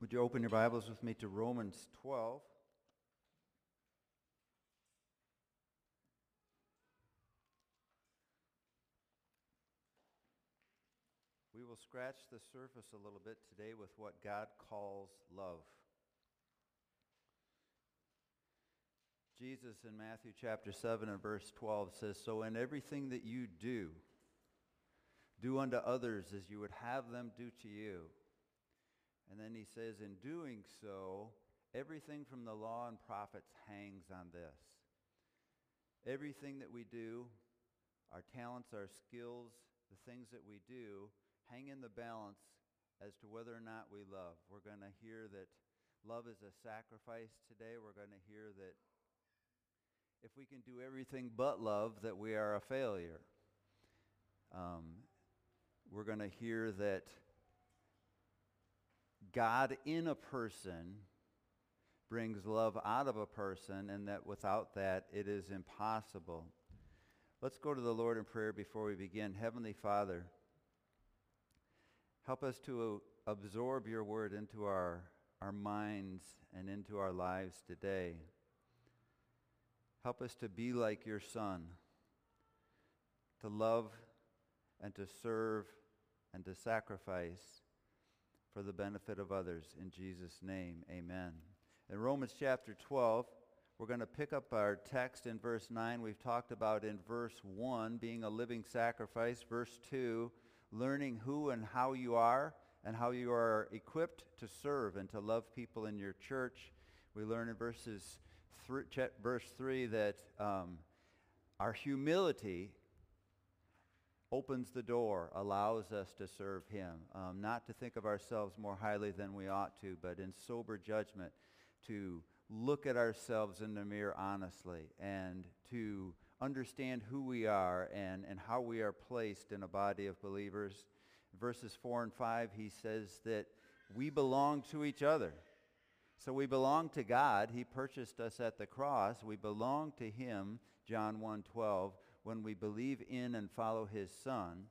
Would you open your Bibles with me to Romans 12? We will scratch the surface a little bit today with what God calls love. Jesus in Matthew chapter 7 and verse 12 says, So in everything that you do, do unto others as you would have them do to you. And then he says, in doing so, everything from the law and prophets hangs on this. Everything that we do, our talents, our skills, the things that we do, hang in the balance as to whether or not we love. We're going to hear that love is a sacrifice today. We're going to hear that if we can do everything but love, that we are a failure. Um, we're going to hear that God in a person brings love out of a person and that without that it is impossible. Let's go to the Lord in prayer before we begin. Heavenly Father, help us to absorb your word into our, our minds and into our lives today. Help us to be like your Son, to love and to serve and to sacrifice for the benefit of others. In Jesus' name, amen. In Romans chapter 12, we're going to pick up our text in verse 9. We've talked about in verse 1 being a living sacrifice. Verse 2, learning who and how you are and how you are equipped to serve and to love people in your church. We learn in verses verse 3 that um, our humility opens the door, allows us to serve him. Um, not to think of ourselves more highly than we ought to, but in sober judgment to look at ourselves in the mirror honestly and to understand who we are and, and how we are placed in a body of believers. verses 4 and 5, he says that we belong to each other. So we belong to God. He purchased us at the cross. We belong to him, John 1.12 when we believe in and follow his son.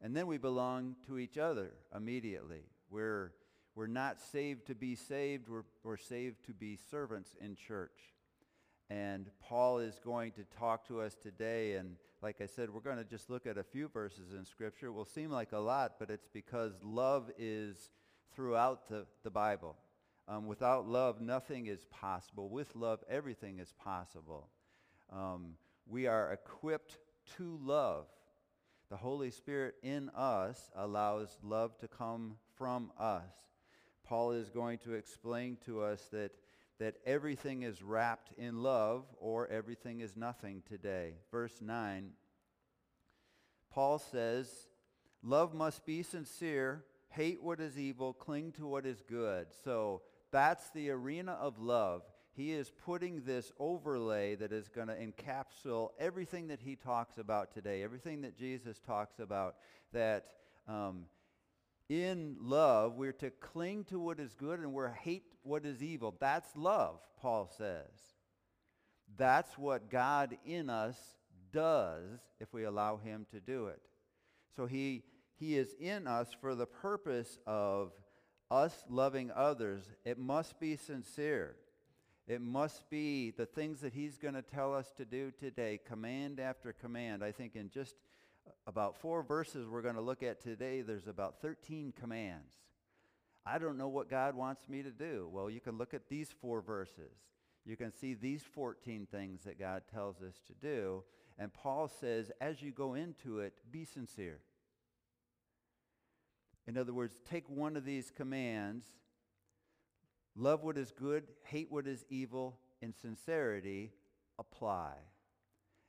And then we belong to each other immediately. We're, we're not saved to be saved. We're, we're saved to be servants in church. And Paul is going to talk to us today. And like I said, we're going to just look at a few verses in Scripture. It will seem like a lot, but it's because love is throughout the, the Bible. Um, without love, nothing is possible. With love, everything is possible. Um, we are equipped to love. The Holy Spirit in us allows love to come from us. Paul is going to explain to us that, that everything is wrapped in love or everything is nothing today. Verse 9, Paul says, Love must be sincere, hate what is evil, cling to what is good. So that's the arena of love he is putting this overlay that is going to encapsulate everything that he talks about today, everything that Jesus talks about, that um, in love we're to cling to what is good and we're hate what is evil. That's love, Paul says. That's what God in us does if we allow him to do it. So he, he is in us for the purpose of us loving others. It must be sincere. It must be the things that he's going to tell us to do today, command after command. I think in just about four verses we're going to look at today, there's about 13 commands. I don't know what God wants me to do. Well, you can look at these four verses. You can see these 14 things that God tells us to do. And Paul says, as you go into it, be sincere. In other words, take one of these commands Love what is good, hate what is evil, in sincerity, apply.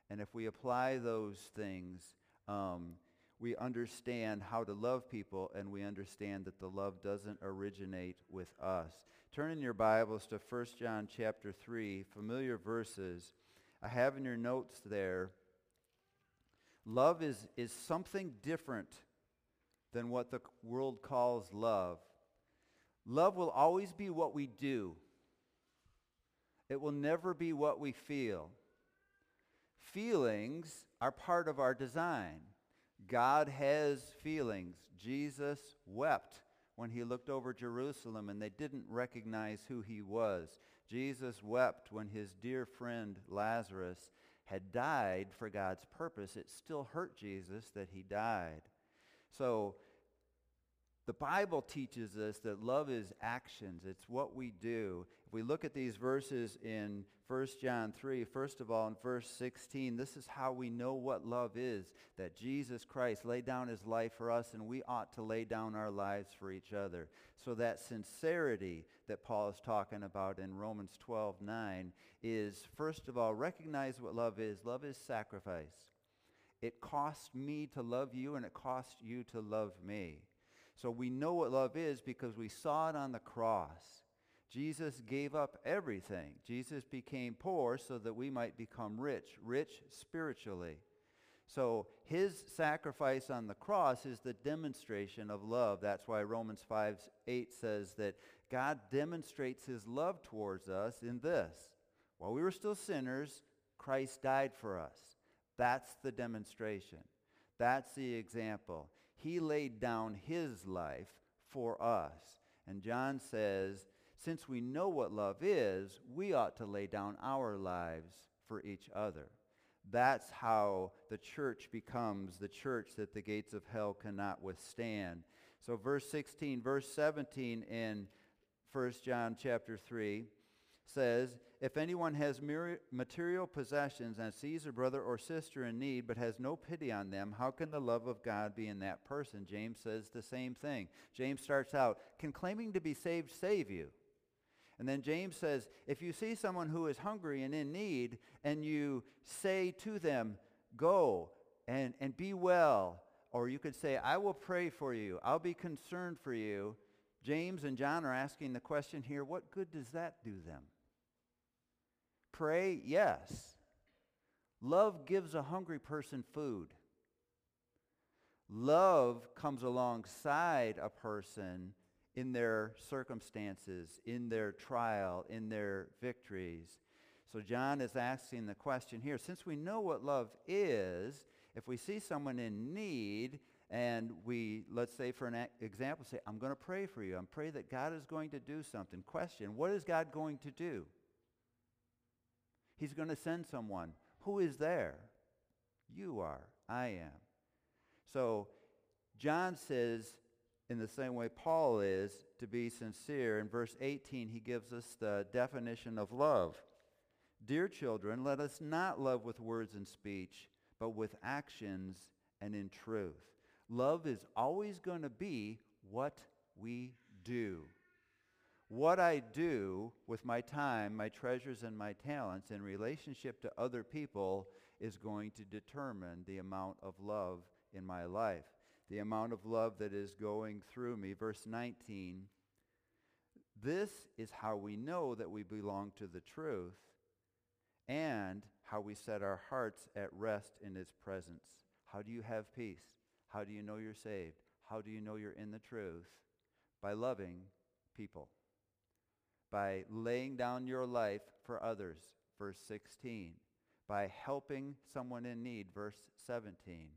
And if we apply those things, um, we understand how to love people and we understand that the love doesn't originate with us. Turn in your Bibles to 1 John chapter 3, familiar verses. I have in your notes there. Love is, is something different than what the world calls love. Love will always be what we do. It will never be what we feel. Feelings are part of our design. God has feelings. Jesus wept when he looked over Jerusalem and they didn't recognize who he was. Jesus wept when his dear friend Lazarus had died for God's purpose. It still hurt Jesus that he died. So the Bible teaches us that love is actions. It's what we do. If we look at these verses in 1 John 3, first of all, in verse 16, this is how we know what love is that Jesus Christ laid down his life for us, and we ought to lay down our lives for each other. So that sincerity that Paul is talking about in Romans 12 9 is, first of all, recognize what love is. Love is sacrifice. It cost me to love you, and it cost you to love me. So we know what love is because we saw it on the cross. Jesus gave up everything. Jesus became poor so that we might become rich, rich spiritually. So his sacrifice on the cross is the demonstration of love. That's why Romans 5 8 says that God demonstrates his love towards us in this. While we were still sinners, Christ died for us. That's the demonstration. That's the example. He laid down his life for us. And John says, since we know what love is, we ought to lay down our lives for each other. That's how the church becomes the church that the gates of hell cannot withstand. So verse 16, verse 17 in 1 John chapter 3 says, if anyone has material possessions and sees a brother or sister in need but has no pity on them, how can the love of God be in that person? James says the same thing. James starts out, can claiming to be saved save you? And then James says, if you see someone who is hungry and in need, and you say to them, go and, and be well, or you could say, I will pray for you, I'll be concerned for you, James and John are asking the question here, what good does that do them? Pray, yes. Love gives a hungry person food. Love comes alongside a person in their circumstances, in their trial, in their victories. So John is asking the question here since we know what love is, if we see someone in need and we, let's say for an example, say, I'm going to pray for you. I'm pray that God is going to do something. Question, what is God going to do? He's going to send someone. Who is there? You are. I am. So John says, in the same way Paul is, to be sincere. In verse 18, he gives us the definition of love. Dear children, let us not love with words and speech, but with actions and in truth. Love is always going to be what we do what I do with my time, my treasures, and my talents in relationship to other people is going to determine the amount of love in my life, the amount of love that is going through me. Verse 19 This is how we know that we belong to the truth and how we set our hearts at rest in His presence. How do you have peace? How do you know you're saved? How do you know you're in the truth? By loving people by laying down your life for others, verse 16, by helping someone in need, verse 17,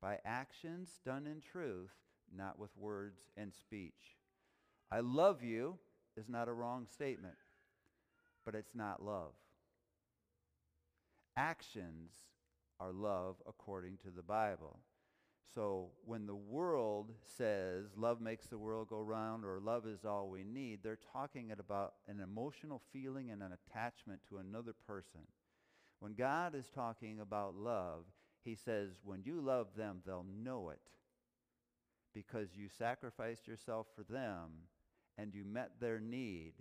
by actions done in truth, not with words and speech. I love you is not a wrong statement, but it's not love. Actions are love according to the Bible. So when the world says love makes the world go round or love is all we need, they're talking about an emotional feeling and an attachment to another person. When God is talking about love, he says, when you love them, they'll know it because you sacrificed yourself for them and you met their need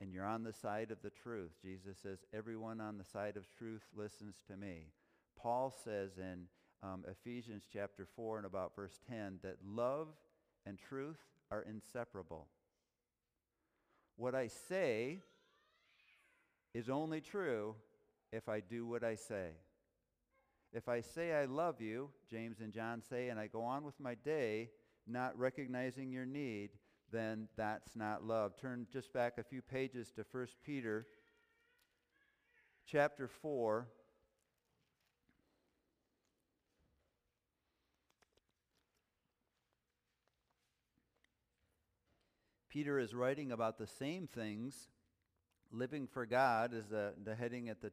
and you're on the side of the truth. Jesus says, everyone on the side of truth listens to me. Paul says in um, Ephesians chapter 4 and about verse 10 that love and truth are inseparable. What I say is only true if I do what I say. If I say I love you, James and John say, and I go on with my day not recognizing your need, then that's not love. Turn just back a few pages to 1 Peter chapter 4 Peter is writing about the same things. Living for God is the, the heading at the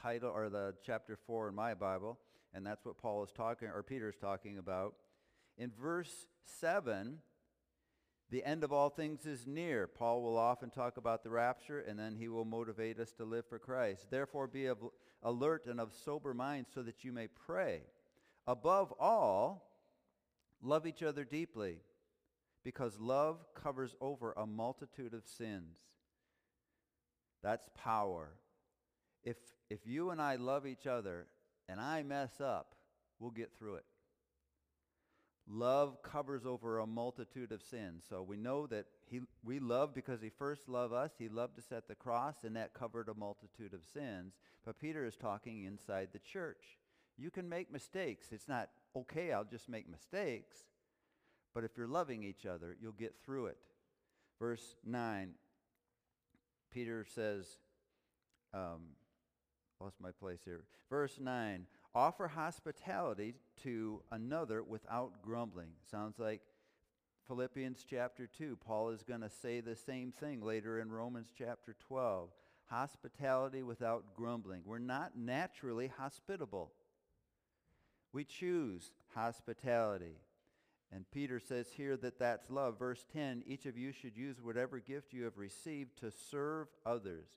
title or the chapter 4 in my Bible, and that's what Paul is talking or Peter is talking about. In verse 7, the end of all things is near. Paul will often talk about the rapture, and then he will motivate us to live for Christ. Therefore, be of alert and of sober mind so that you may pray. Above all, love each other deeply, because love covers over a multitude of sins. That's power. If, if you and I love each other and I mess up, we'll get through it. Love covers over a multitude of sins. So we know that he, we love because he first loved us. He loved us at the cross, and that covered a multitude of sins. But Peter is talking inside the church. You can make mistakes. It's not, okay, I'll just make mistakes. But if you're loving each other, you'll get through it. Verse 9, Peter says, um, lost my place here. Verse 9, offer hospitality to another without grumbling. Sounds like Philippians chapter 2. Paul is going to say the same thing later in Romans chapter 12. Hospitality without grumbling. We're not naturally hospitable. We choose hospitality. And Peter says here that that's love. Verse 10, each of you should use whatever gift you have received to serve others.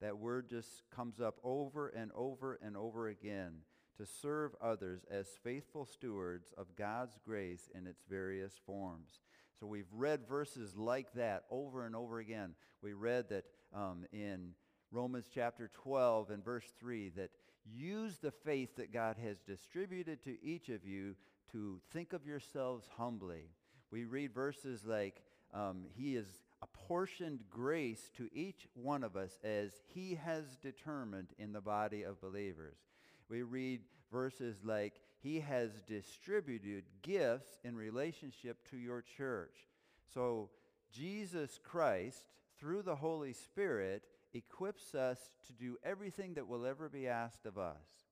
That word just comes up over and over and over again. To serve others as faithful stewards of God's grace in its various forms. So we've read verses like that over and over again. We read that um, in Romans chapter 12 and verse 3 that use the faith that God has distributed to each of you to think of yourselves humbly. We read verses like, um, He has apportioned grace to each one of us as He has determined in the body of believers. We read verses like, He has distributed gifts in relationship to your church. So, Jesus Christ, through the Holy Spirit, equips us to do everything that will ever be asked of us.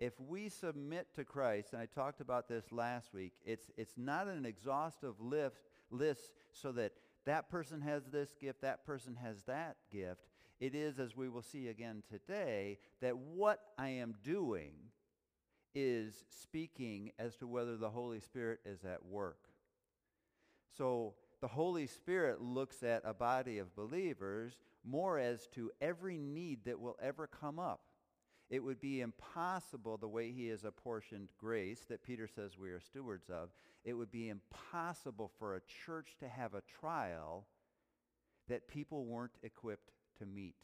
If we submit to Christ, and I talked about this last week, it's, it's not an exhaustive list, list so that that person has this gift, that person has that gift. It is, as we will see again today, that what I am doing is speaking as to whether the Holy Spirit is at work. So the Holy Spirit looks at a body of believers more as to every need that will ever come up. It would be impossible, the way he has apportioned grace that Peter says we are stewards of, it would be impossible for a church to have a trial that people weren't equipped to meet.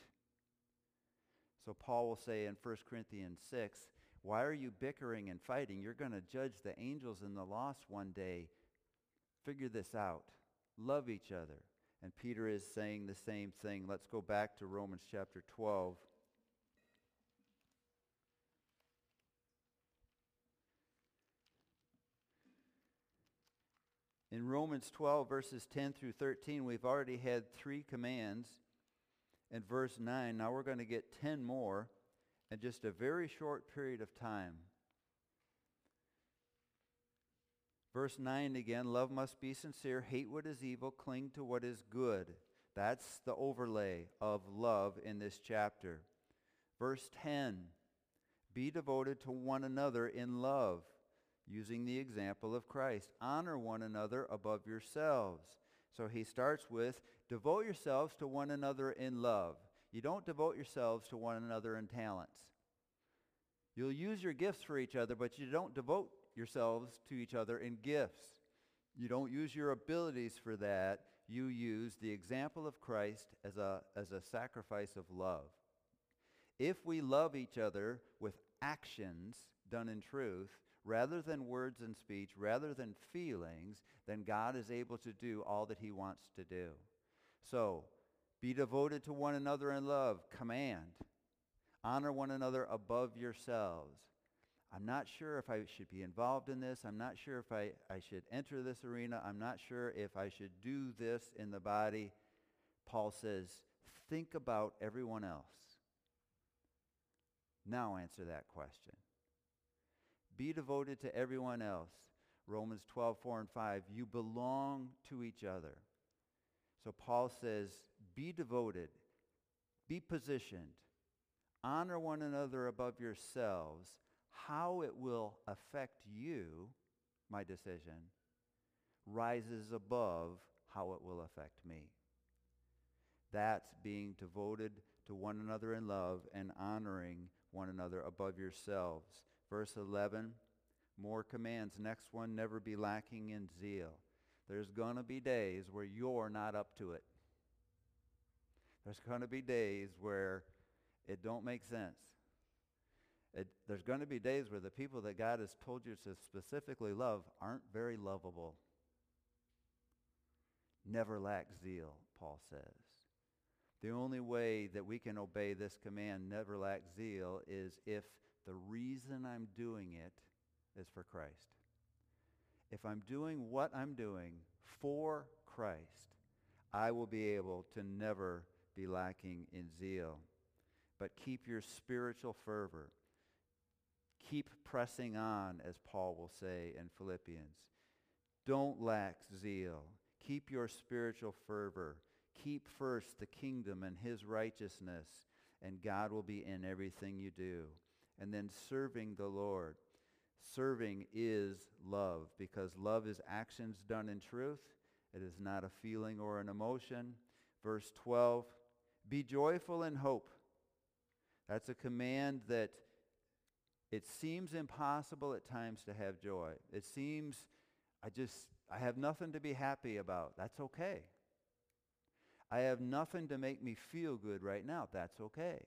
So Paul will say in 1 Corinthians 6, why are you bickering and fighting? You're going to judge the angels and the lost one day. Figure this out. Love each other. And Peter is saying the same thing. Let's go back to Romans chapter 12. In Romans 12, verses 10 through 13, we've already had three commands. In verse 9, now we're going to get 10 more in just a very short period of time. Verse 9 again love must be sincere, hate what is evil, cling to what is good. That's the overlay of love in this chapter. Verse 10 be devoted to one another in love, using the example of Christ. Honor one another above yourselves. So he starts with devote yourselves to one another in love. You don't devote yourselves to one another in talents. You'll use your gifts for each other, but you don't devote yourselves to each other in gifts. You don't use your abilities for that. You use the example of Christ as a, as a sacrifice of love. If we love each other with actions done in truth, rather than words and speech, rather than feelings, then God is able to do all that he wants to do. So, be devoted to one another in love. Command. Honor one another above yourselves. I'm not sure if I should be involved in this. I'm not sure if I, I should enter this arena. I'm not sure if I should do this in the body. Paul says, think about everyone else. Now answer that question. Be devoted to everyone else. Romans 12, 4 and 5. You belong to each other. So Paul says, be devoted, be positioned, honor one another above yourselves. How it will affect you, my decision, rises above how it will affect me. That's being devoted to one another in love and honoring one another above yourselves. Verse 11, more commands. Next one, never be lacking in zeal. There's going to be days where you're not up to it. There's going to be days where it don't make sense. It, there's going to be days where the people that God has told you to specifically love aren't very lovable. Never lack zeal, Paul says. The only way that we can obey this command, never lack zeal, is if the reason I'm doing it is for Christ. If I'm doing what I'm doing for Christ, I will be able to never be lacking in zeal. But keep your spiritual fervor. Keep pressing on, as Paul will say in Philippians. Don't lack zeal. Keep your spiritual fervor. Keep first the kingdom and his righteousness, and God will be in everything you do. And then serving the Lord. Serving is love because love is actions done in truth. It is not a feeling or an emotion. Verse 12, be joyful in hope. That's a command that it seems impossible at times to have joy. It seems, I just, I have nothing to be happy about. That's okay. I have nothing to make me feel good right now. That's okay.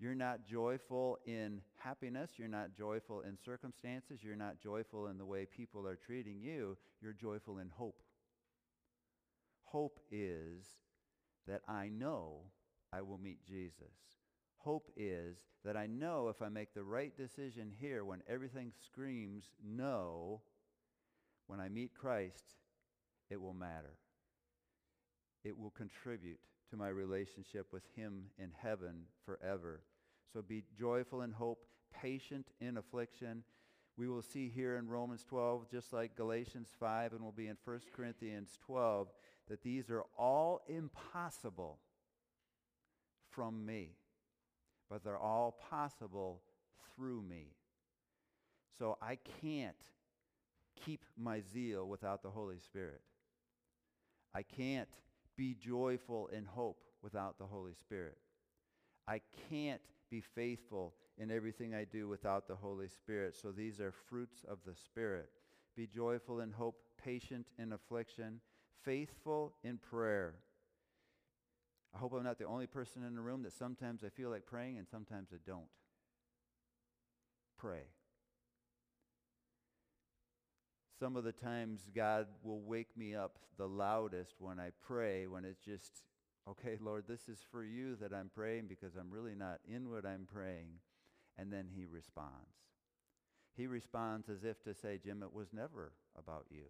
You're not joyful in happiness. You're not joyful in circumstances. You're not joyful in the way people are treating you. You're joyful in hope. Hope is that I know I will meet Jesus. Hope is that I know if I make the right decision here when everything screams no, when I meet Christ, it will matter. It will contribute to my relationship with him in heaven forever. So be joyful in hope, patient in affliction. We will see here in Romans 12, just like Galatians 5, and we'll be in 1 Corinthians 12, that these are all impossible from me, but they're all possible through me. So I can't keep my zeal without the Holy Spirit. I can't be joyful in hope without the Holy Spirit. I can't be faithful in everything I do without the Holy Spirit. So these are fruits of the Spirit. Be joyful in hope, patient in affliction, faithful in prayer. I hope I'm not the only person in the room that sometimes I feel like praying and sometimes I don't. Pray. Some of the times God will wake me up the loudest when I pray, when it's just, okay, Lord, this is for you that I'm praying because I'm really not in what I'm praying. And then he responds. He responds as if to say, Jim, it was never about you.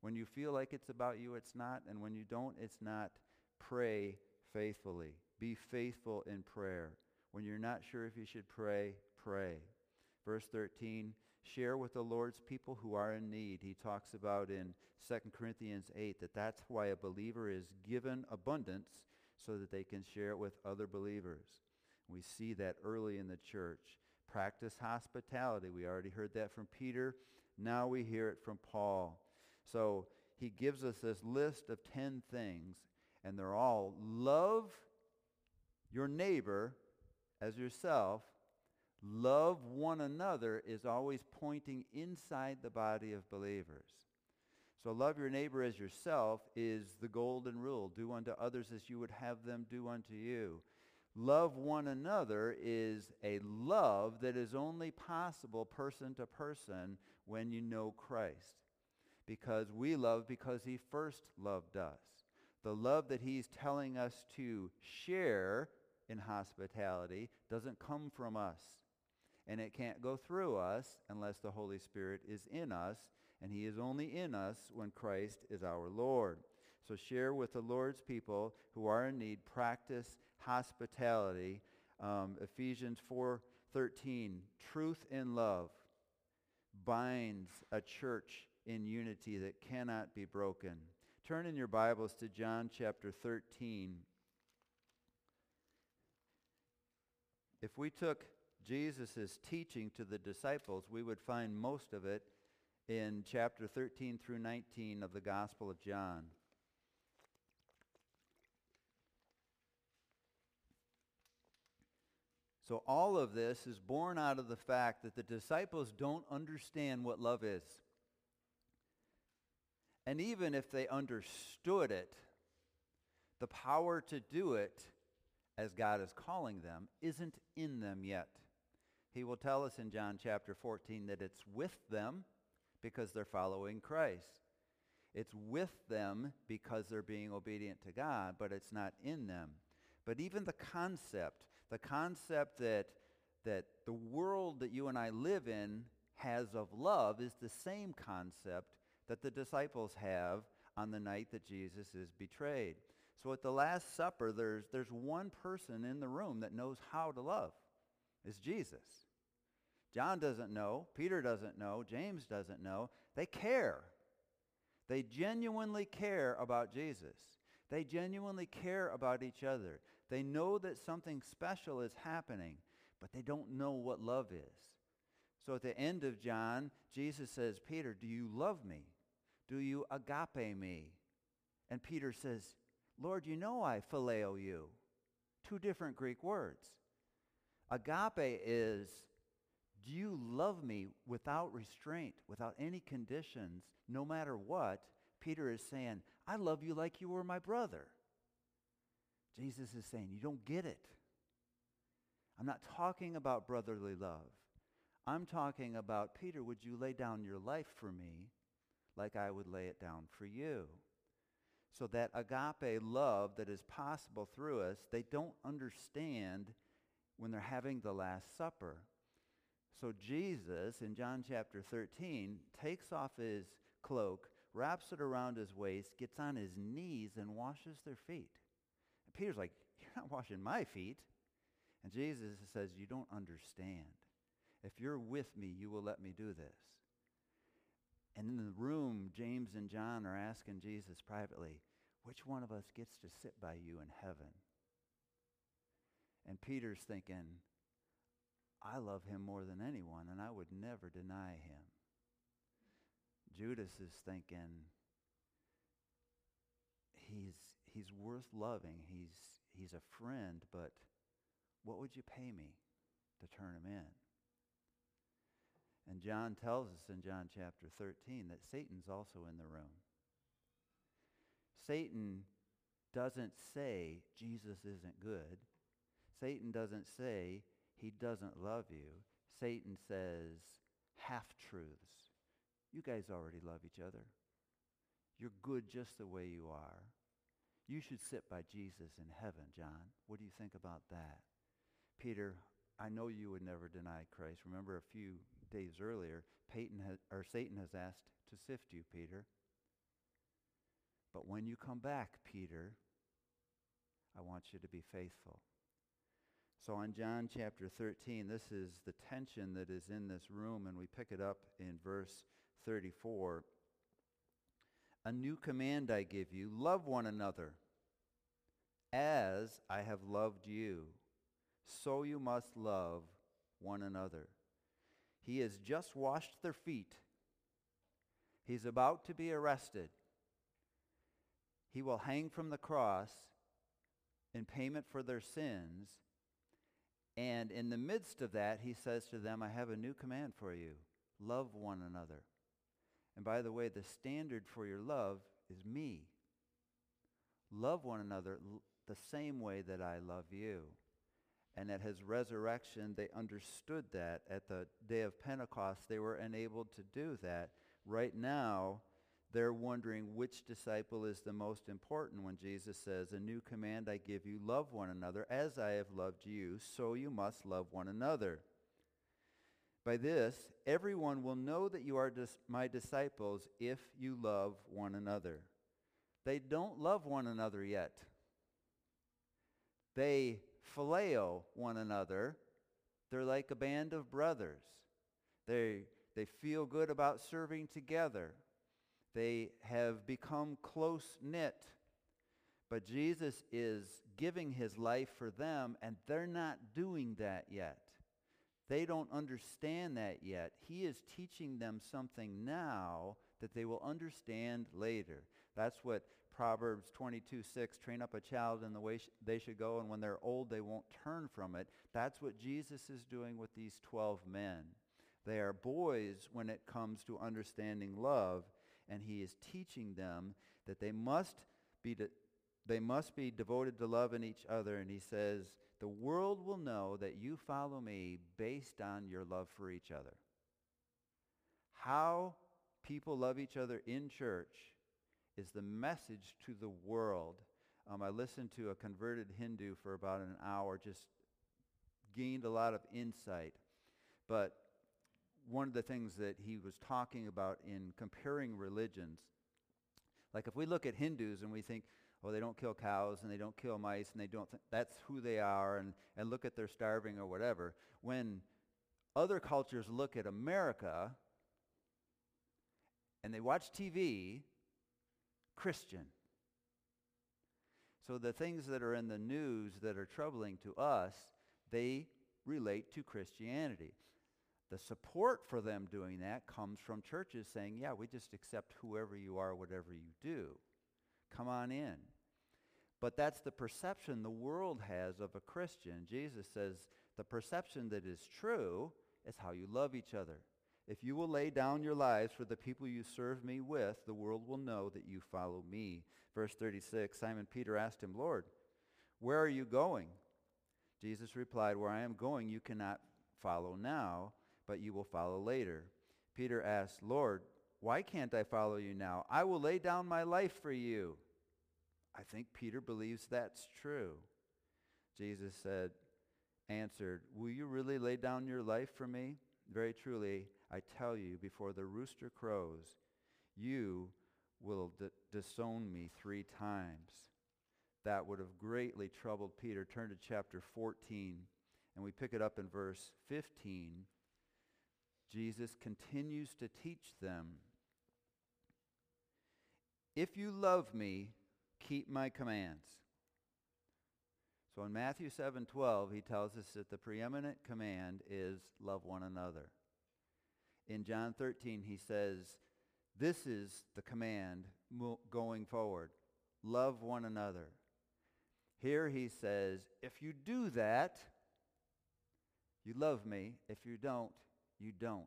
When you feel like it's about you, it's not. And when you don't, it's not. Pray faithfully. Be faithful in prayer. When you're not sure if you should pray, pray. Verse 13, share with the Lord's people who are in need. He talks about in 2 Corinthians 8 that that's why a believer is given abundance so that they can share it with other believers. We see that early in the church. Practice hospitality. We already heard that from Peter. Now we hear it from Paul. So he gives us this list of 10 things, and they're all love your neighbor as yourself. Love one another is always pointing inside the body of believers. So love your neighbor as yourself is the golden rule. Do unto others as you would have them do unto you. Love one another is a love that is only possible person to person when you know Christ because we love because he first loved us. The love that he's telling us to share in hospitality doesn't come from us. And it can't go through us unless the Holy Spirit is in us. And he is only in us when Christ is our Lord. So share with the Lord's people who are in need. Practice hospitality. Um, Ephesians 4.13, truth in love binds a church in unity that cannot be broken. Turn in your Bibles to John chapter 13. If we took Jesus' teaching to the disciples, we would find most of it in chapter 13 through 19 of the Gospel of John. So all of this is born out of the fact that the disciples don't understand what love is. And even if they understood it, the power to do it as God is calling them isn't in them yet. He will tell us in John chapter 14 that it's with them because they're following Christ. It's with them because they're being obedient to God, but it's not in them. But even the concept, the concept that, that the world that you and I live in has of love is the same concept that the disciples have on the night that Jesus is betrayed. So at the Last Supper, there's, there's one person in the room that knows how to love. It's Jesus. John doesn't know. Peter doesn't know. James doesn't know. They care. They genuinely care about Jesus. They genuinely care about each other. They know that something special is happening, but they don't know what love is. So at the end of John, Jesus says, Peter, do you love me? Do you agape me? And Peter says, Lord, you know I phileo you. Two different Greek words. Agape is, do you love me without restraint, without any conditions, no matter what? Peter is saying, I love you like you were my brother. Jesus is saying, you don't get it. I'm not talking about brotherly love. I'm talking about, Peter, would you lay down your life for me like I would lay it down for you? So that agape love that is possible through us, they don't understand when they're having the Last Supper. So Jesus, in John chapter 13, takes off his cloak, wraps it around his waist, gets on his knees, and washes their feet. And Peter's like, You're not washing my feet. And Jesus says, You don't understand. If you're with me, you will let me do this. And in the room, James and John are asking Jesus privately, which one of us gets to sit by you in heaven? And Peter's thinking, I love him more than anyone, and I would never deny him. Judas is thinking, he's, he's worth loving. He's, he's a friend, but what would you pay me to turn him in? And John tells us in John chapter 13 that Satan's also in the room. Satan doesn't say Jesus isn't good. Satan doesn't say he doesn't love you. Satan says half-truths. You guys already love each other. You're good just the way you are. You should sit by Jesus in heaven, John. What do you think about that? Peter, I know you would never deny Christ. Remember a few days earlier, Peyton has, or Satan has asked to sift you, Peter. But when you come back, Peter, I want you to be faithful. So in John chapter 13, this is the tension that is in this room, and we pick it up in verse 34. A new command I give you love one another. As I have loved you, so you must love one another. He has just washed their feet. He's about to be arrested. He will hang from the cross in payment for their sins. And in the midst of that, he says to them, I have a new command for you. Love one another. And by the way, the standard for your love is me. Love one another the same way that I love you and at his resurrection, they understood that. At the day of Pentecost, they were enabled to do that. Right now, they're wondering which disciple is the most important when Jesus says, A new command I give you, love one another. As I have loved you, so you must love one another. By this, everyone will know that you are dis- my disciples if you love one another. They don't love one another yet. They phileo one another. They're like a band of brothers. They, they feel good about serving together. They have become close knit. But Jesus is giving his life for them, and they're not doing that yet. They don't understand that yet. He is teaching them something now that they will understand later. That's what Proverbs 22, 6, train up a child in the way sh- they should go, and when they're old, they won't turn from it. That's what Jesus is doing with these 12 men. They are boys when it comes to understanding love, and he is teaching them that they must be, de- they must be devoted to loving each other. And he says, the world will know that you follow me based on your love for each other. How people love each other in church is the message to the world. Um, I listened to a converted Hindu for about an hour, just gained a lot of insight. But one of the things that he was talking about in comparing religions, like if we look at Hindus and we think, well, they don't kill cows and they don't kill mice and they don't, th- that's who they are and, and look at their starving or whatever. When other cultures look at America and they watch TV, Christian. So the things that are in the news that are troubling to us, they relate to Christianity. The support for them doing that comes from churches saying, yeah, we just accept whoever you are, whatever you do. Come on in. But that's the perception the world has of a Christian. Jesus says the perception that is true is how you love each other. If you will lay down your lives for the people you serve me with, the world will know that you follow me. Verse 36, Simon Peter asked him, Lord, where are you going? Jesus replied, Where I am going you cannot follow now, but you will follow later. Peter asked, Lord, why can't I follow you now? I will lay down my life for you. I think Peter believes that's true. Jesus said, answered, Will you really lay down your life for me? Very truly, I tell you, before the rooster crows, you will d- disown me three times. That would have greatly troubled Peter. Turn to chapter 14, and we pick it up in verse 15. Jesus continues to teach them If you love me, keep my commands. So in Matthew 7:12, he tells us that the preeminent command is love one another. In John 13, he says, this is the command going forward. Love one another. Here he says, if you do that, you love me. If you don't, you don't.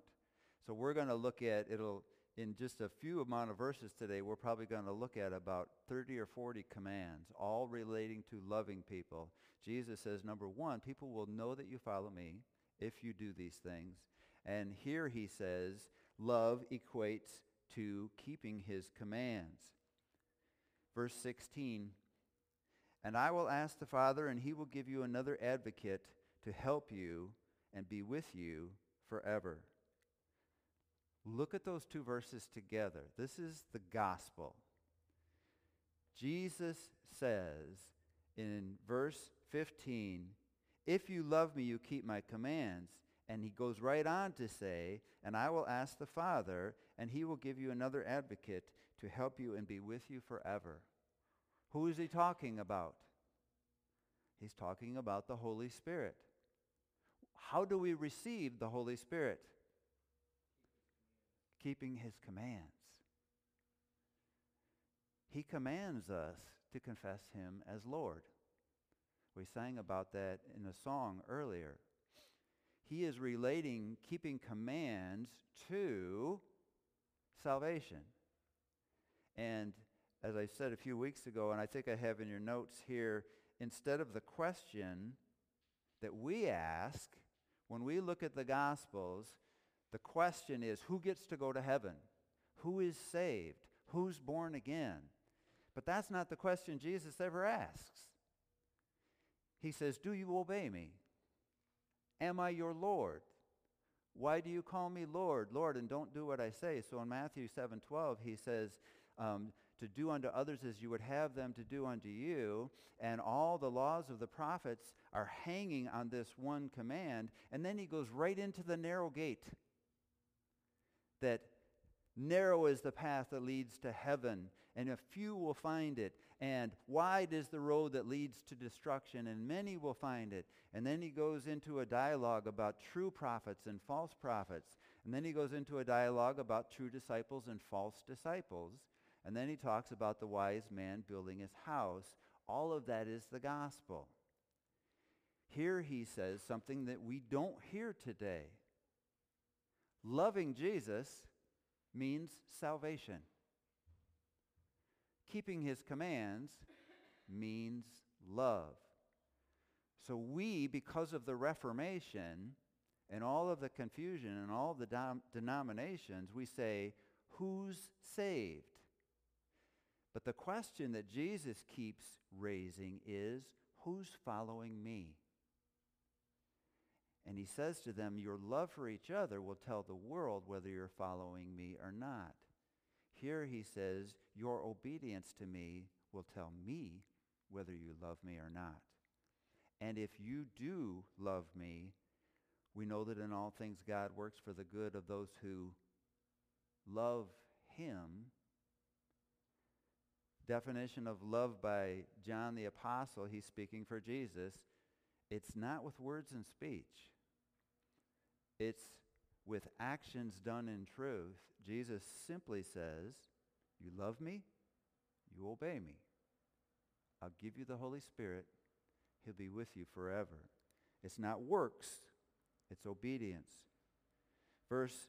So we're going to look at, it'll, in just a few amount of verses today, we're probably going to look at about 30 or 40 commands, all relating to loving people. Jesus says, number one, people will know that you follow me if you do these things. And here he says, love equates to keeping his commands. Verse 16, and I will ask the Father, and he will give you another advocate to help you and be with you forever. Look at those two verses together. This is the gospel. Jesus says in verse 15, If you love me, you keep my commands. And he goes right on to say, And I will ask the Father, and he will give you another advocate to help you and be with you forever. Who is he talking about? He's talking about the Holy Spirit. How do we receive the Holy Spirit? Keeping his commands. He commands us to confess him as Lord. We sang about that in a song earlier. He is relating keeping commands to salvation. And as I said a few weeks ago, and I think I have in your notes here, instead of the question that we ask when we look at the Gospels, the question is who gets to go to heaven? Who is saved? Who's born again? But that's not the question Jesus ever asks. He says, Do you obey me? Am I your Lord? Why do you call me Lord, Lord, and don't do what I say? So in Matthew 7:12, he says, um, to do unto others as you would have them to do unto you, and all the laws of the prophets are hanging on this one command. And then he goes right into the narrow gate that Narrow is the path that leads to heaven, and a few will find it. And wide is the road that leads to destruction, and many will find it. And then he goes into a dialogue about true prophets and false prophets. And then he goes into a dialogue about true disciples and false disciples. And then he talks about the wise man building his house. All of that is the gospel. Here he says something that we don't hear today. Loving Jesus means salvation. Keeping his commands means love. So we, because of the Reformation and all of the confusion and all the dom- denominations, we say, who's saved? But the question that Jesus keeps raising is, who's following me? And he says to them, Your love for each other will tell the world whether you're following me or not. Here he says, Your obedience to me will tell me whether you love me or not. And if you do love me, we know that in all things God works for the good of those who love him. Definition of love by John the Apostle, he's speaking for Jesus. It's not with words and speech. It's with actions done in truth. Jesus simply says, You love me, you obey me. I'll give you the Holy Spirit. He'll be with you forever. It's not works, it's obedience. Verse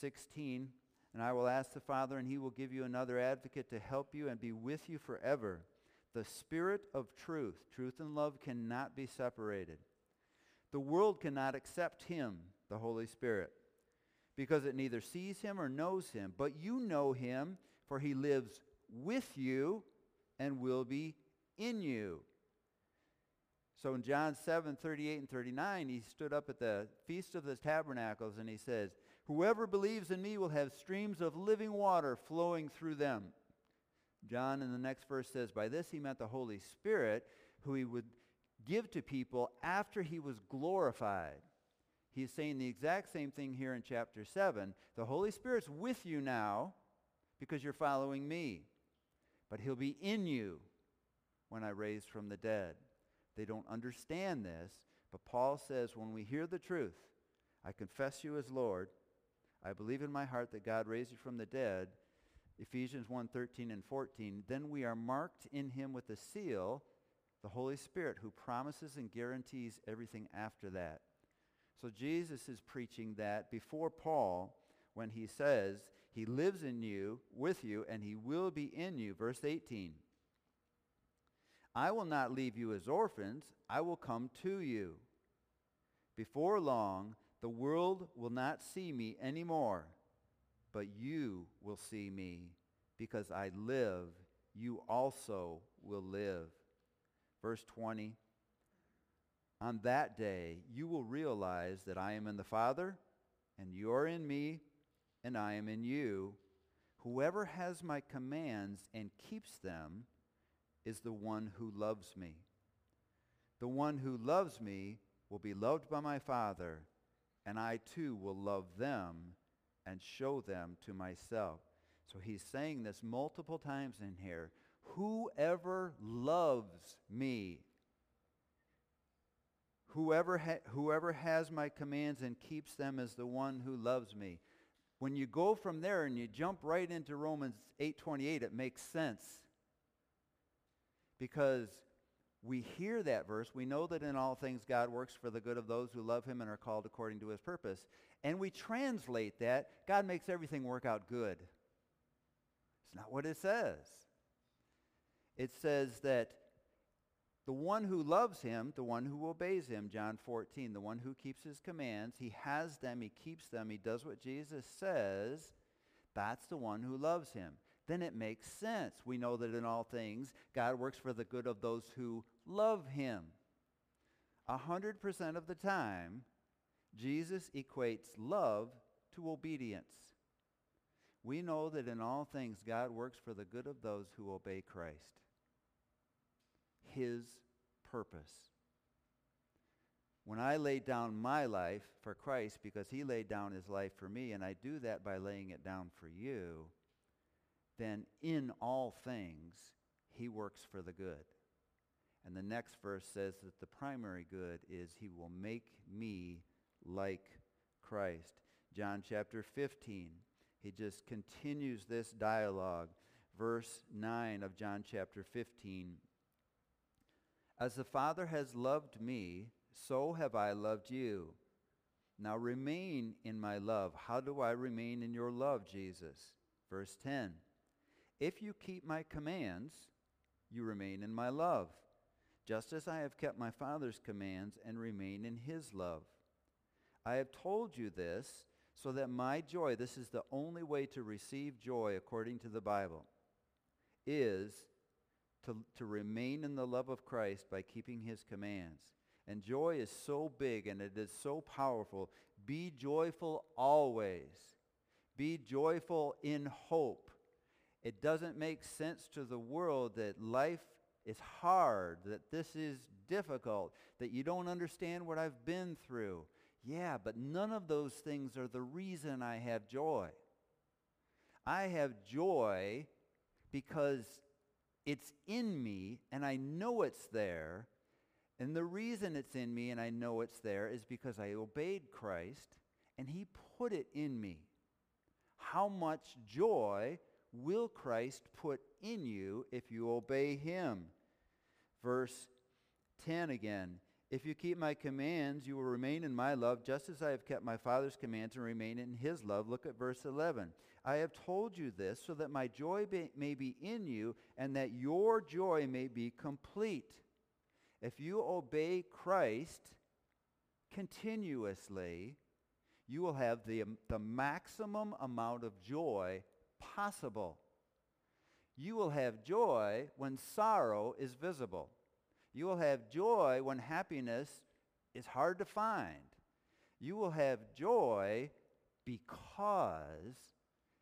16, and I will ask the Father, and he will give you another advocate to help you and be with you forever. The Spirit of truth. Truth and love cannot be separated. The world cannot accept him the Holy Spirit, because it neither sees him or knows him. But you know him, for he lives with you and will be in you. So in John 7, 38 and 39, he stood up at the Feast of the Tabernacles and he says, Whoever believes in me will have streams of living water flowing through them. John in the next verse says, By this he meant the Holy Spirit, who he would give to people after he was glorified. He's saying the exact same thing here in chapter 7. The Holy Spirit's with you now because you're following me. But he'll be in you when I raise from the dead. They don't understand this, but Paul says when we hear the truth, I confess you as Lord. I believe in my heart that God raised you from the dead. Ephesians 1 13 and 14. Then we are marked in him with a seal, the Holy Spirit, who promises and guarantees everything after that. So Jesus is preaching that before Paul when he says he lives in you, with you, and he will be in you. Verse 18. I will not leave you as orphans. I will come to you. Before long, the world will not see me anymore, but you will see me. Because I live, you also will live. Verse 20. On that day, you will realize that I am in the Father, and you are in me, and I am in you. Whoever has my commands and keeps them is the one who loves me. The one who loves me will be loved by my Father, and I too will love them and show them to myself. So he's saying this multiple times in here. Whoever loves me Whoever, ha- whoever has my commands and keeps them is the one who loves me. When you go from there and you jump right into Romans 8:28, it makes sense. Because we hear that verse, we know that in all things God works for the good of those who love him and are called according to his purpose. And we translate that, God makes everything work out good. It's not what it says. It says that the one who loves him, the one who obeys him, John 14, the one who keeps his commands, he has them, he keeps them, he does what Jesus says, that's the one who loves him. Then it makes sense. We know that in all things, God works for the good of those who love him. A hundred percent of the time, Jesus equates love to obedience. We know that in all things, God works for the good of those who obey Christ his purpose. when I lay down my life for Christ because he laid down his life for me, and I do that by laying it down for you, then in all things he works for the good. And the next verse says that the primary good is he will make me like Christ. John chapter 15, he just continues this dialogue. Verse 9 of John chapter 15. As the Father has loved me, so have I loved you. Now remain in my love. How do I remain in your love, Jesus? Verse 10. If you keep my commands, you remain in my love, just as I have kept my Father's commands and remain in his love. I have told you this so that my joy, this is the only way to receive joy according to the Bible, is to, to remain in the love of Christ by keeping his commands. And joy is so big and it is so powerful. Be joyful always. Be joyful in hope. It doesn't make sense to the world that life is hard, that this is difficult, that you don't understand what I've been through. Yeah, but none of those things are the reason I have joy. I have joy because it's in me and I know it's there and the reason it's in me and I know it's there is because I obeyed Christ and he put it in me. How much joy will Christ put in you if you obey him? Verse 10 again. If you keep my commands, you will remain in my love, just as I have kept my Father's commands and remain in his love. Look at verse 11. I have told you this so that my joy be, may be in you and that your joy may be complete. If you obey Christ continuously, you will have the, the maximum amount of joy possible. You will have joy when sorrow is visible. You will have joy when happiness is hard to find. You will have joy because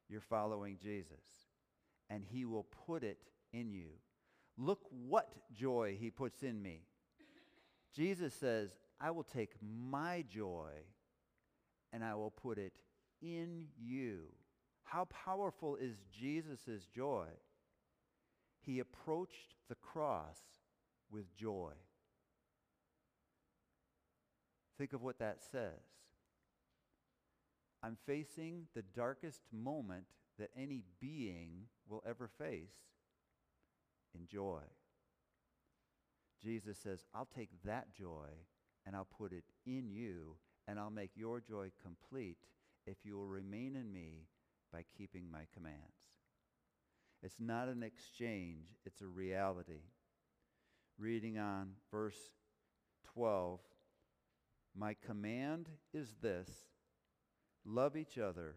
you're following Jesus. And he will put it in you. Look what joy he puts in me. Jesus says, I will take my joy and I will put it in you. How powerful is Jesus' joy? He approached the cross with joy. Think of what that says. I'm facing the darkest moment that any being will ever face in joy. Jesus says, I'll take that joy and I'll put it in you and I'll make your joy complete if you will remain in me by keeping my commands. It's not an exchange, it's a reality. Reading on verse 12, my command is this love each other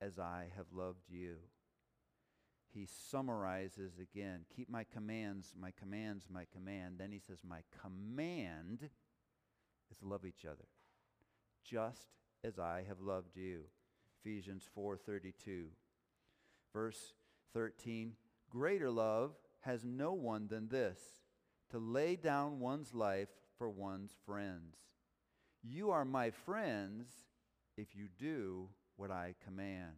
as I have loved you he summarizes again keep my commands, my commands, my command. Then he says, My command is love each other, just as I have loved you. Ephesians 4:32. Verse 13, greater love has no one than this, to lay down one's life for one's friends. You are my friends if you do what I command.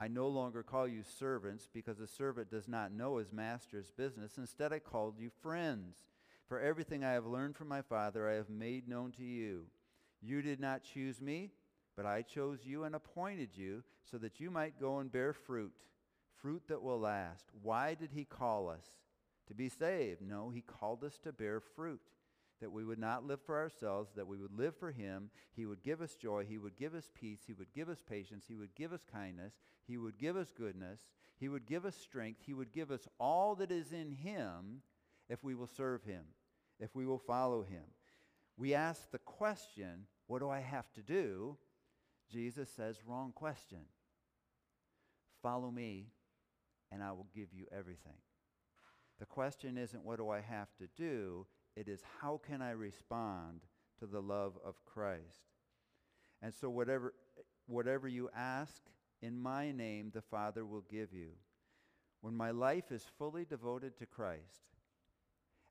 I no longer call you servants because a servant does not know his master's business. Instead, I called you friends. For everything I have learned from my Father, I have made known to you. You did not choose me, but I chose you and appointed you so that you might go and bear fruit, fruit that will last. Why did he call us? To be saved? No, he called us to bear fruit that we would not live for ourselves, that we would live for him. He would give us joy. He would give us peace. He would give us patience. He would give us kindness. He would give us goodness. He would give us strength. He would give us all that is in him if we will serve him, if we will follow him. We ask the question, what do I have to do? Jesus says, wrong question. Follow me, and I will give you everything. The question isn't, what do I have to do? It is how can I respond to the love of Christ? And so whatever, whatever you ask in my name, the Father will give you. When my life is fully devoted to Christ,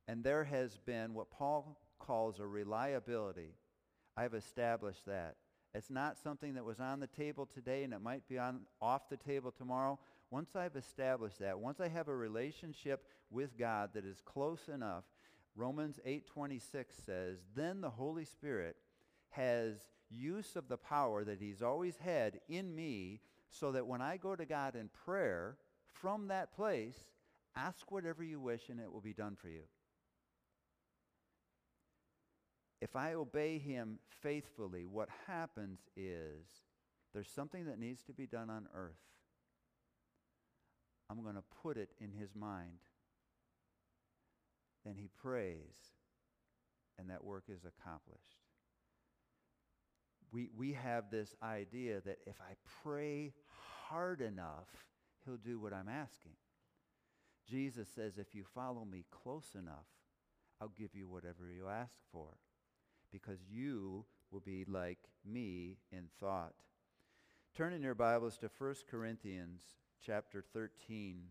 and there has been what Paul calls a reliability. I've established that. It's not something that was on the table today and it might be on off the table tomorrow. Once I've established that, once I have a relationship with God that is close enough, Romans 8:26 says, "Then the Holy Spirit has use of the power that he's always had in me so that when I go to God in prayer, from that place, ask whatever you wish and it will be done for you." If I obey him faithfully, what happens is there's something that needs to be done on earth. I'm going to put it in his mind. Then he prays, and that work is accomplished. We, we have this idea that if I pray hard enough, he'll do what I'm asking. Jesus says, if you follow me close enough, I'll give you whatever you ask for because you will be like me in thought. Turn in your Bibles to 1 Corinthians chapter 13.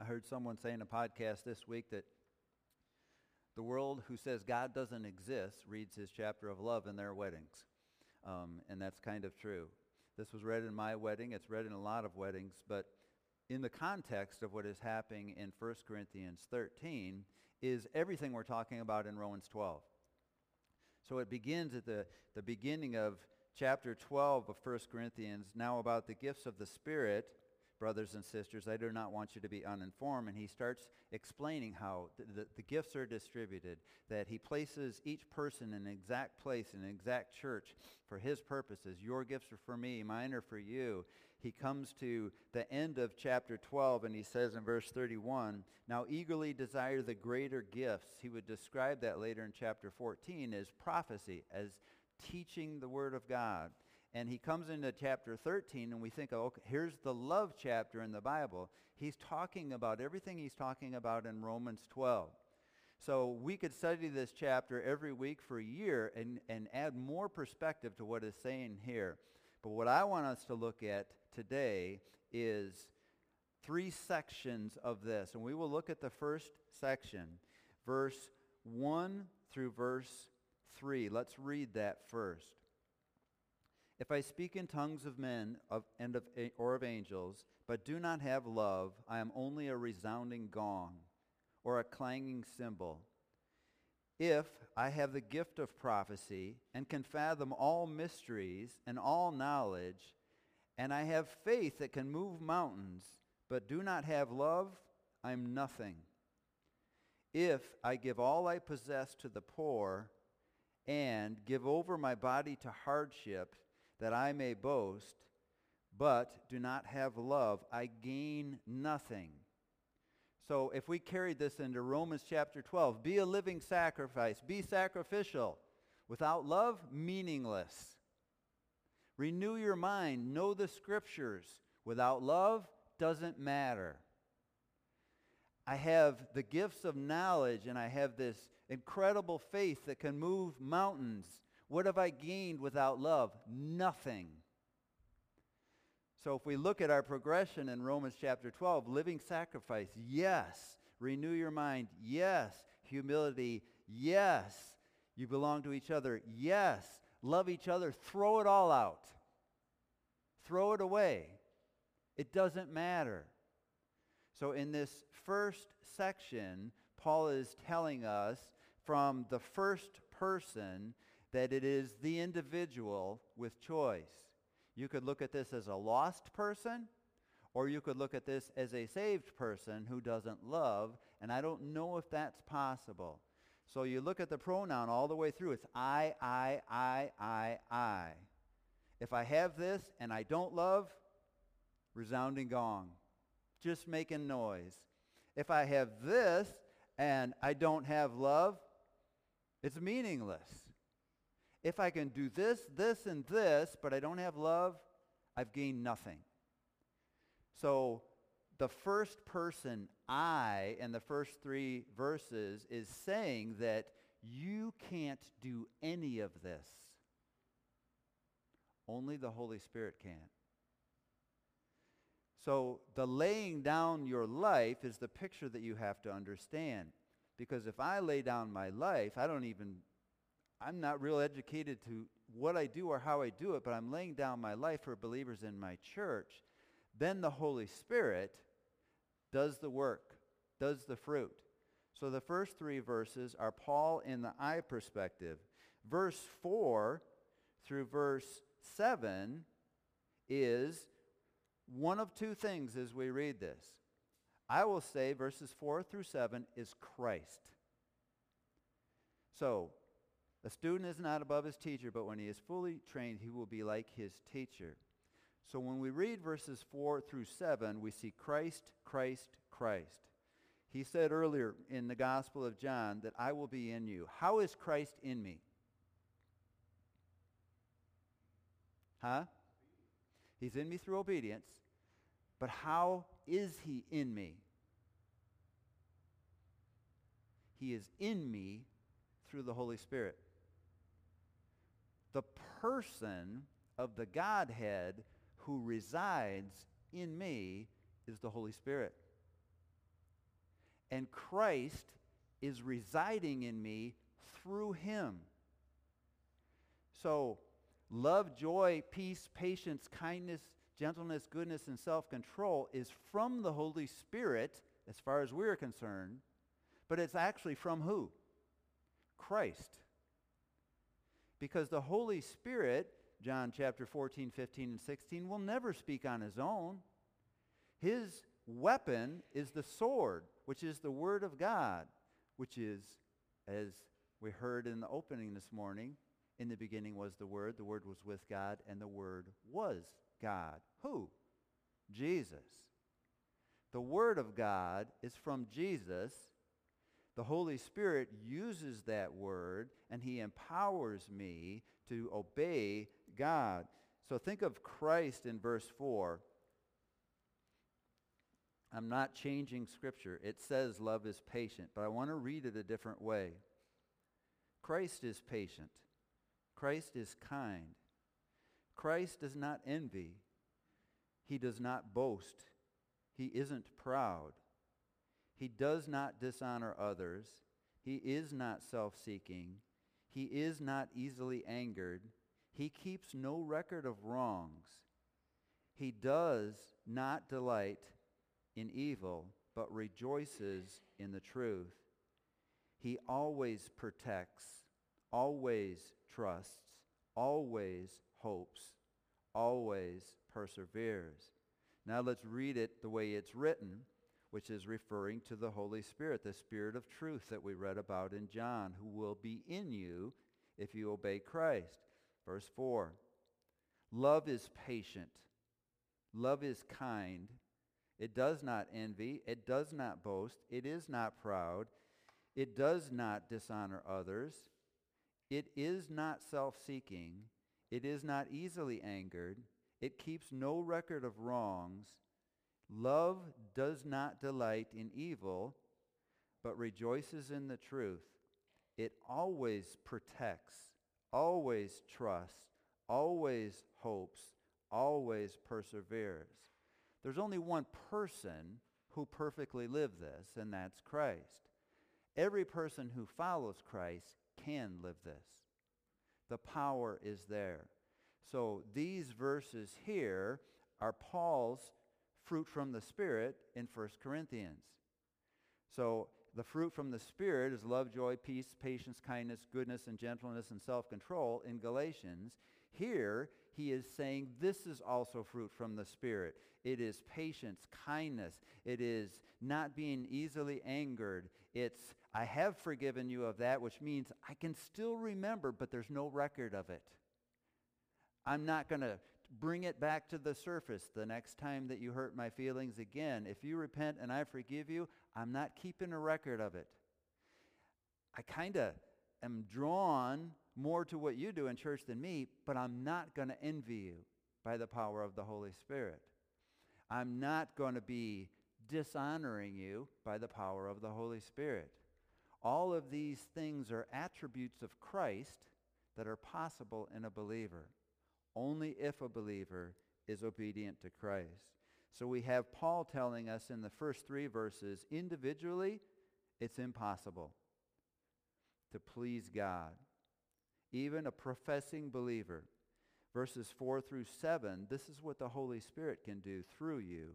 I heard someone say in a podcast this week that the world who says God doesn't exist reads his chapter of love in their weddings. Um, and that's kind of true. This was read in my wedding. It's read in a lot of weddings. But in the context of what is happening in 1 Corinthians 13 is everything we're talking about in Romans 12. So it begins at the, the beginning of chapter 12 of 1 Corinthians, now about the gifts of the Spirit brothers and sisters, I do not want you to be uninformed. And he starts explaining how the, the, the, gifts are distributed, that he places each person in an exact place, in an exact church for his purposes. Your gifts are for me, mine are for you. He comes to the end of chapter 12 and he says in verse 31, Now eagerly desire the greater gifts. He would describe that later in chapter 14 as prophecy, as teaching the word of God. And he comes into chapter 13, and we think, oh, okay, here's the love chapter in the Bible. He's talking about everything he's talking about in Romans 12. So we could study this chapter every week for a year and, and add more perspective to what is saying here. But what I want us to look at today is three sections of this. And we will look at the first section, verse 1 through verse 3. Let's read that first. If I speak in tongues of men of, and of, or of angels, but do not have love, I am only a resounding gong or a clanging cymbal. If I have the gift of prophecy and can fathom all mysteries and all knowledge, and I have faith that can move mountains, but do not have love, I'm nothing. If I give all I possess to the poor and give over my body to hardship, that I may boast, but do not have love, I gain nothing. So if we carried this into Romans chapter 12, be a living sacrifice, be sacrificial. Without love, meaningless. Renew your mind, know the scriptures. Without love, doesn't matter. I have the gifts of knowledge and I have this incredible faith that can move mountains. What have I gained without love? Nothing. So if we look at our progression in Romans chapter 12, living sacrifice, yes. Renew your mind, yes. Humility, yes. You belong to each other, yes. Love each other, throw it all out. Throw it away. It doesn't matter. So in this first section, Paul is telling us from the first person that it is the individual with choice. You could look at this as a lost person, or you could look at this as a saved person who doesn't love, and I don't know if that's possible. So you look at the pronoun all the way through. It's I, I, I, I, I. If I have this and I don't love, resounding gong, just making noise. If I have this and I don't have love, it's meaningless. If I can do this, this, and this, but I don't have love, I've gained nothing. So the first person I in the first three verses is saying that you can't do any of this. Only the Holy Spirit can. So the laying down your life is the picture that you have to understand. Because if I lay down my life, I don't even, I'm not real educated to what I do or how I do it, but I'm laying down my life for believers in my church. Then the Holy Spirit does the work, does the fruit. So the first three verses are Paul in the I perspective. Verse 4 through verse 7 is one of two things as we read this. I will say verses 4 through 7 is Christ. So, a student is not above his teacher, but when he is fully trained, he will be like his teacher. So when we read verses 4 through 7, we see Christ, Christ, Christ. He said earlier in the Gospel of John that I will be in you. How is Christ in me? Huh? He's in me through obedience. But how is he in me? He is in me through the Holy Spirit. The person of the Godhead who resides in me is the Holy Spirit. And Christ is residing in me through him. So, love, joy, peace, patience, kindness, gentleness, goodness, and self-control is from the Holy Spirit, as far as we're concerned, but it's actually from who? Christ. Because the Holy Spirit, John chapter 14, 15, and 16, will never speak on his own. His weapon is the sword, which is the Word of God, which is, as we heard in the opening this morning, in the beginning was the Word, the Word was with God, and the Word was God. Who? Jesus. The Word of God is from Jesus. The Holy Spirit uses that Word, and He empowers me to obey God. So think of Christ in verse 4. I'm not changing Scripture. It says love is patient, but I want to read it a different way. Christ is patient. Christ is kind. Christ does not envy. He does not boast. He isn't proud. He does not dishonor others. He is not self-seeking. He is not easily angered. He keeps no record of wrongs. He does not delight in evil, but rejoices in the truth. He always protects, always trusts, always hopes, always perseveres. Now let's read it the way it's written, which is referring to the Holy Spirit, the Spirit of truth that we read about in John, who will be in you if you obey Christ. Verse 4 Love is patient, love is kind. It does not envy, it does not boast, it is not proud, it does not dishonor others, it is not self seeking. It is not easily angered. It keeps no record of wrongs. Love does not delight in evil, but rejoices in the truth. It always protects, always trusts, always hopes, always perseveres. There's only one person who perfectly lived this, and that's Christ. Every person who follows Christ can live this. The power is there. So these verses here are Paul's fruit from the Spirit in 1 Corinthians. So the fruit from the Spirit is love, joy, peace, patience, kindness, goodness, and gentleness, and self-control in Galatians. Here, he is saying this is also fruit from the Spirit. It is patience, kindness. It is not being easily angered. It's, I have forgiven you of that, which means I can still remember, but there's no record of it. I'm not going to bring it back to the surface the next time that you hurt my feelings again. If you repent and I forgive you, I'm not keeping a record of it. I kind of am drawn more to what you do in church than me, but I'm not going to envy you by the power of the Holy Spirit. I'm not going to be dishonoring you by the power of the Holy Spirit. All of these things are attributes of Christ that are possible in a believer, only if a believer is obedient to Christ. So we have Paul telling us in the first three verses, individually, it's impossible to please God. Even a professing believer. Verses 4 through 7, this is what the Holy Spirit can do through you.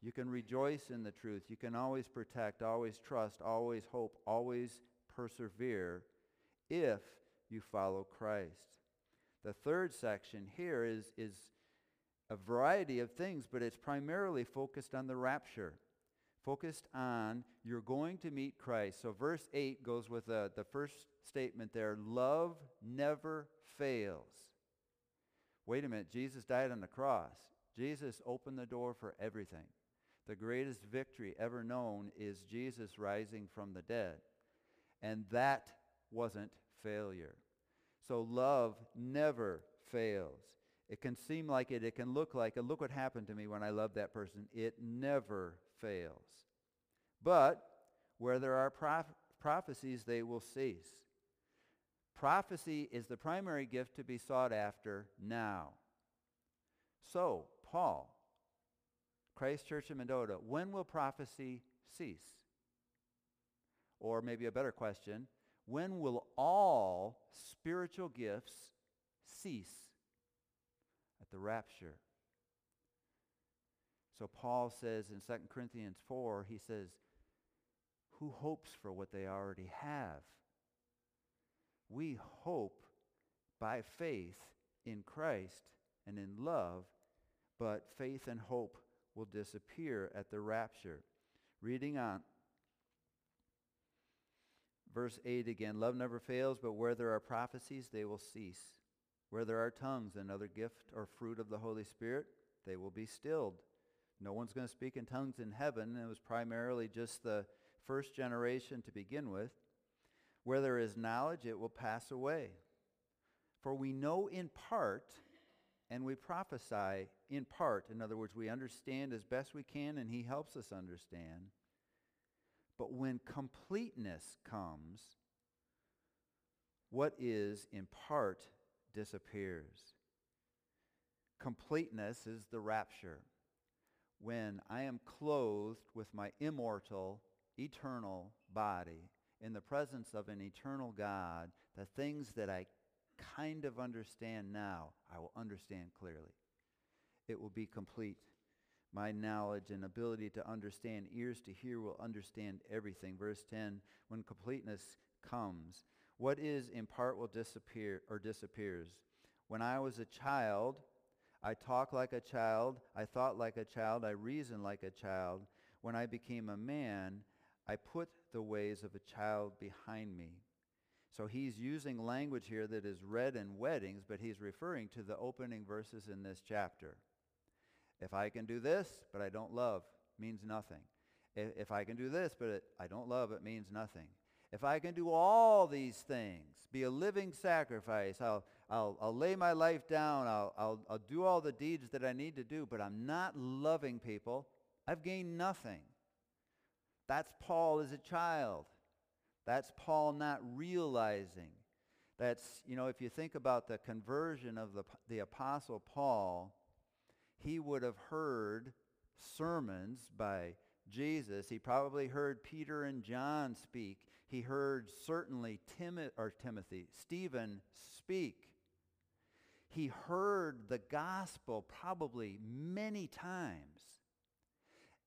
You can rejoice in the truth. You can always protect, always trust, always hope, always persevere if you follow Christ. The third section here is, is a variety of things, but it's primarily focused on the rapture, focused on you're going to meet Christ. So verse 8 goes with the, the first statement there love never fails. Wait a minute, Jesus died on the cross. Jesus opened the door for everything. The greatest victory ever known is Jesus rising from the dead. And that wasn't failure. So love never fails. It can seem like it, it can look like it. Look what happened to me when I loved that person. It never fails. But where there are proph- prophecies, they will cease. Prophecy is the primary gift to be sought after now. So, Paul, Christ Church in Mendota, when will prophecy cease? Or maybe a better question, when will all spiritual gifts cease? At the rapture. So Paul says in 2 Corinthians 4, he says, who hopes for what they already have? We hope by faith in Christ and in love, but faith and hope will disappear at the rapture. Reading on. Verse 8 again, love never fails, but where there are prophecies, they will cease. Where there are tongues and other gift or fruit of the Holy Spirit, they will be stilled. No one's going to speak in tongues in heaven. It was primarily just the first generation to begin with. Where there is knowledge, it will pass away. For we know in part, and we prophesy in part. In other words, we understand as best we can, and he helps us understand. But when completeness comes, what is in part disappears. Completeness is the rapture. When I am clothed with my immortal, eternal body in the presence of an eternal God, the things that I kind of understand now, I will understand clearly. It will be complete. My knowledge and ability to understand, ears to hear, will understand everything. Verse 10 when completeness comes, what is in part will disappear or disappears. When I was a child, I talked like a child, I thought like a child, I reasoned like a child. When I became a man, I put the ways of a child behind me. So he's using language here that is read in weddings, but he's referring to the opening verses in this chapter. If I can do this, but I don't love, means nothing. If, if I can do this, but it, I don't love, it means nothing. If I can do all these things, be a living sacrifice, I'll, I'll, I'll lay my life down, I'll, I'll, I'll do all the deeds that I need to do, but I'm not loving people, I've gained nothing. That's Paul as a child. That's Paul not realizing. That's, you know, if you think about the conversion of the, the Apostle Paul, he would have heard sermons by Jesus. He probably heard Peter and John speak. He heard certainly Tim, or Timothy, Stephen speak. He heard the gospel probably many times.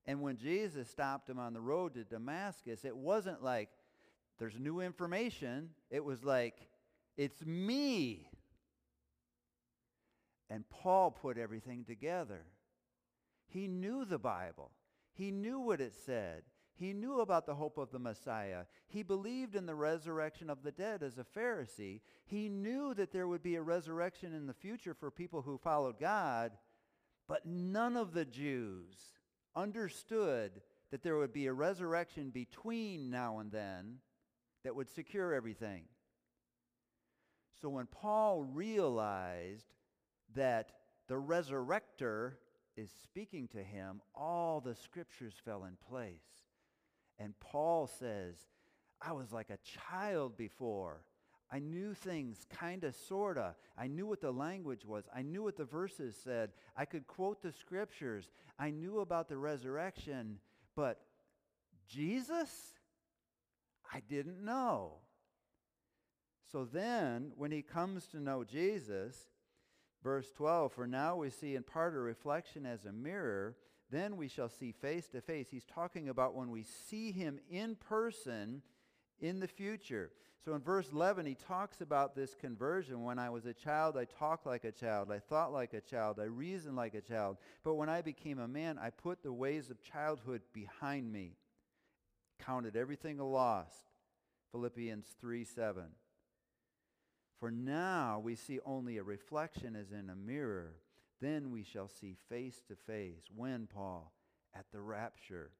And when Jesus stopped him on the road to Damascus, it wasn't like there's new information. It was like, it's me. And Paul put everything together. He knew the Bible. He knew what it said. He knew about the hope of the Messiah. He believed in the resurrection of the dead as a Pharisee. He knew that there would be a resurrection in the future for people who followed God, but none of the Jews understood that there would be a resurrection between now and then that would secure everything. So when Paul realized that the resurrector is speaking to him, all the scriptures fell in place. And Paul says, I was like a child before. I knew things kind of, sort of. I knew what the language was. I knew what the verses said. I could quote the scriptures. I knew about the resurrection. But Jesus? I didn't know. So then, when he comes to know Jesus, verse 12, for now we see in part a reflection as a mirror, then we shall see face to face. He's talking about when we see him in person in the future. So in verse 11, he talks about this conversion. When I was a child, I talked like a child. I thought like a child. I reasoned like a child. But when I became a man, I put the ways of childhood behind me, counted everything a loss. Philippians 3 7. For now we see only a reflection as in a mirror. Then we shall see face to face. When, Paul? At the rapture.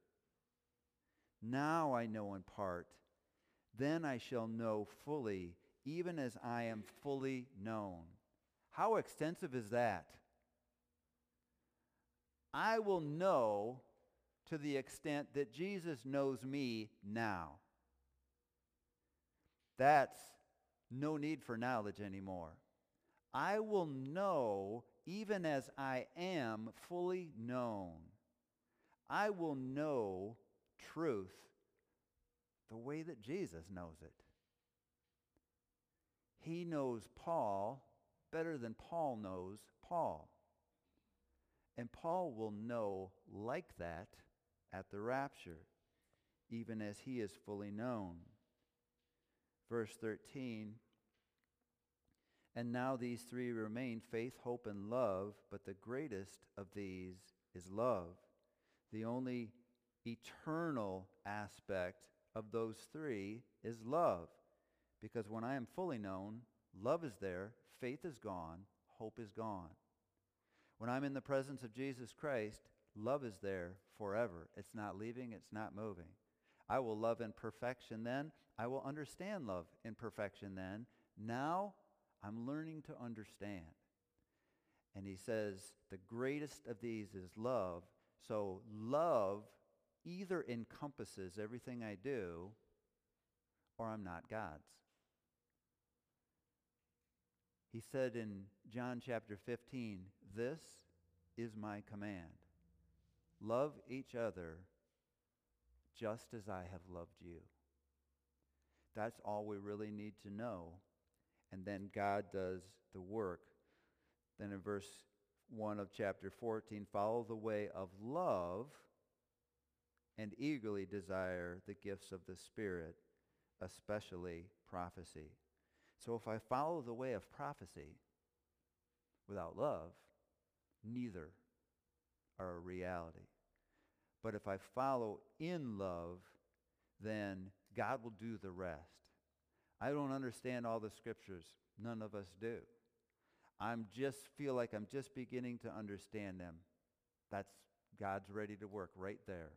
Now I know in part then I shall know fully, even as I am fully known. How extensive is that? I will know to the extent that Jesus knows me now. That's no need for knowledge anymore. I will know even as I am fully known. I will know truth the way that Jesus knows it. He knows Paul better than Paul knows Paul. And Paul will know like that at the rapture, even as he is fully known. Verse 13 And now these three remain faith, hope, and love, but the greatest of these is love. The only eternal aspect of those three is love. Because when I am fully known, love is there, faith is gone, hope is gone. When I'm in the presence of Jesus Christ, love is there forever. It's not leaving, it's not moving. I will love in perfection then. I will understand love in perfection then. Now I'm learning to understand. And he says, the greatest of these is love. So love either encompasses everything I do or I'm not God's. He said in John chapter 15, This is my command. Love each other just as I have loved you. That's all we really need to know. And then God does the work. Then in verse 1 of chapter 14, follow the way of love and eagerly desire the gifts of the Spirit, especially prophecy. So if I follow the way of prophecy without love, neither are a reality. But if I follow in love, then God will do the rest. I don't understand all the scriptures. None of us do. I'm just feel like I'm just beginning to understand them. That's God's ready to work right there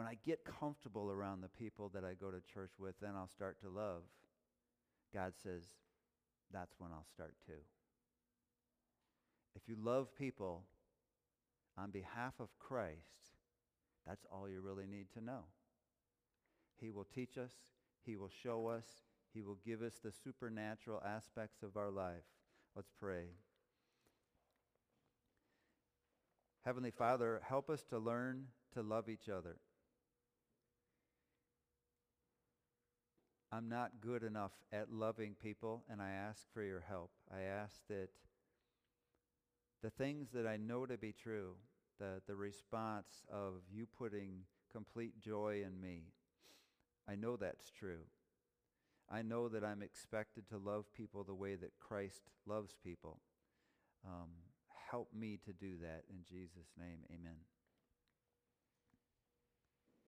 when I get comfortable around the people that I go to church with, then I'll start to love. God says, that's when I'll start too. If you love people on behalf of Christ, that's all you really need to know. He will teach us. He will show us. He will give us the supernatural aspects of our life. Let's pray. Heavenly Father, help us to learn to love each other. I'm not good enough at loving people, and I ask for your help. I ask that the things that I know to be true, the, the response of you putting complete joy in me, I know that's true. I know that I'm expected to love people the way that Christ loves people. Um, help me to do that in Jesus' name. Amen.